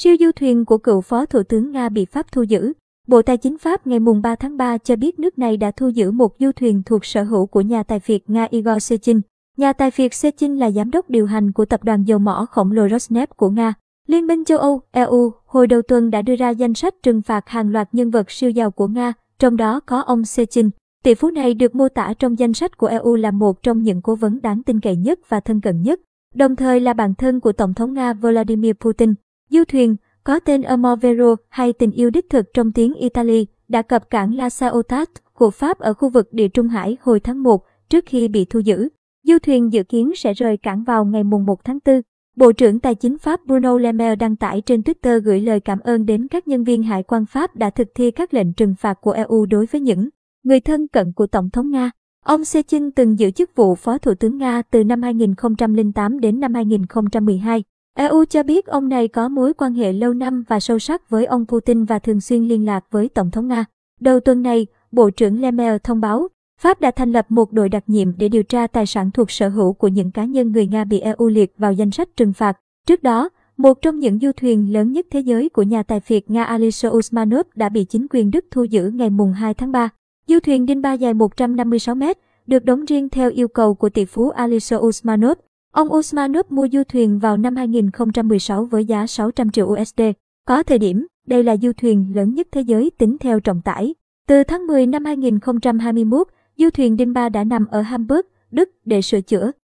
Siêu du thuyền của cựu Phó Thủ tướng Nga bị Pháp thu giữ. Bộ Tài chính Pháp ngày 3 tháng 3 cho biết nước này đã thu giữ một du thuyền thuộc sở hữu của nhà tài phiệt Nga Igor Sechin. Nhà tài phiệt Sechin là giám đốc điều hành của tập đoàn dầu mỏ khổng lồ Rosneft của Nga. Liên minh châu Âu, EU, hồi đầu tuần đã đưa ra danh sách trừng phạt hàng loạt nhân vật siêu giàu của Nga, trong đó có ông Sechin. Tỷ phú này được mô tả trong danh sách của EU là một trong những cố vấn đáng tin cậy nhất và thân cận nhất, đồng thời là bạn thân của Tổng thống Nga Vladimir Putin. Du thuyền, có tên Amovero hay tình yêu đích thực trong tiếng Italy, đã cập cảng La Saotat của Pháp ở khu vực Địa Trung Hải hồi tháng 1 trước khi bị thu giữ. Du thuyền dự kiến sẽ rời cảng vào ngày 1 tháng 4. Bộ trưởng Tài chính Pháp Bruno Le Maire đăng tải trên Twitter gửi lời cảm ơn đến các nhân viên hải quan Pháp đã thực thi các lệnh trừng phạt của EU đối với những người thân cận của Tổng thống Nga. Ông Sechin từng giữ chức vụ Phó Thủ tướng Nga từ năm 2008 đến năm 2012. EU cho biết ông này có mối quan hệ lâu năm và sâu sắc với ông Putin và thường xuyên liên lạc với Tổng thống Nga. Đầu tuần này, Bộ trưởng Lemel thông báo, Pháp đã thành lập một đội đặc nhiệm để điều tra tài sản thuộc sở hữu của những cá nhân người Nga bị EU liệt vào danh sách trừng phạt. Trước đó, một trong những du thuyền lớn nhất thế giới của nhà tài phiệt Nga Alisher Usmanov đã bị chính quyền Đức thu giữ ngày 2 tháng 3. Du thuyền Dinba dài 156 mét, được đóng riêng theo yêu cầu của tỷ phú Alisher Usmanov. Ông Usmanov mua du thuyền vào năm 2016 với giá 600 triệu USD. Có thời điểm, đây là du thuyền lớn nhất thế giới tính theo trọng tải. Từ tháng 10 năm 2021, du thuyền Dinba đã nằm ở Hamburg, Đức để sửa chữa.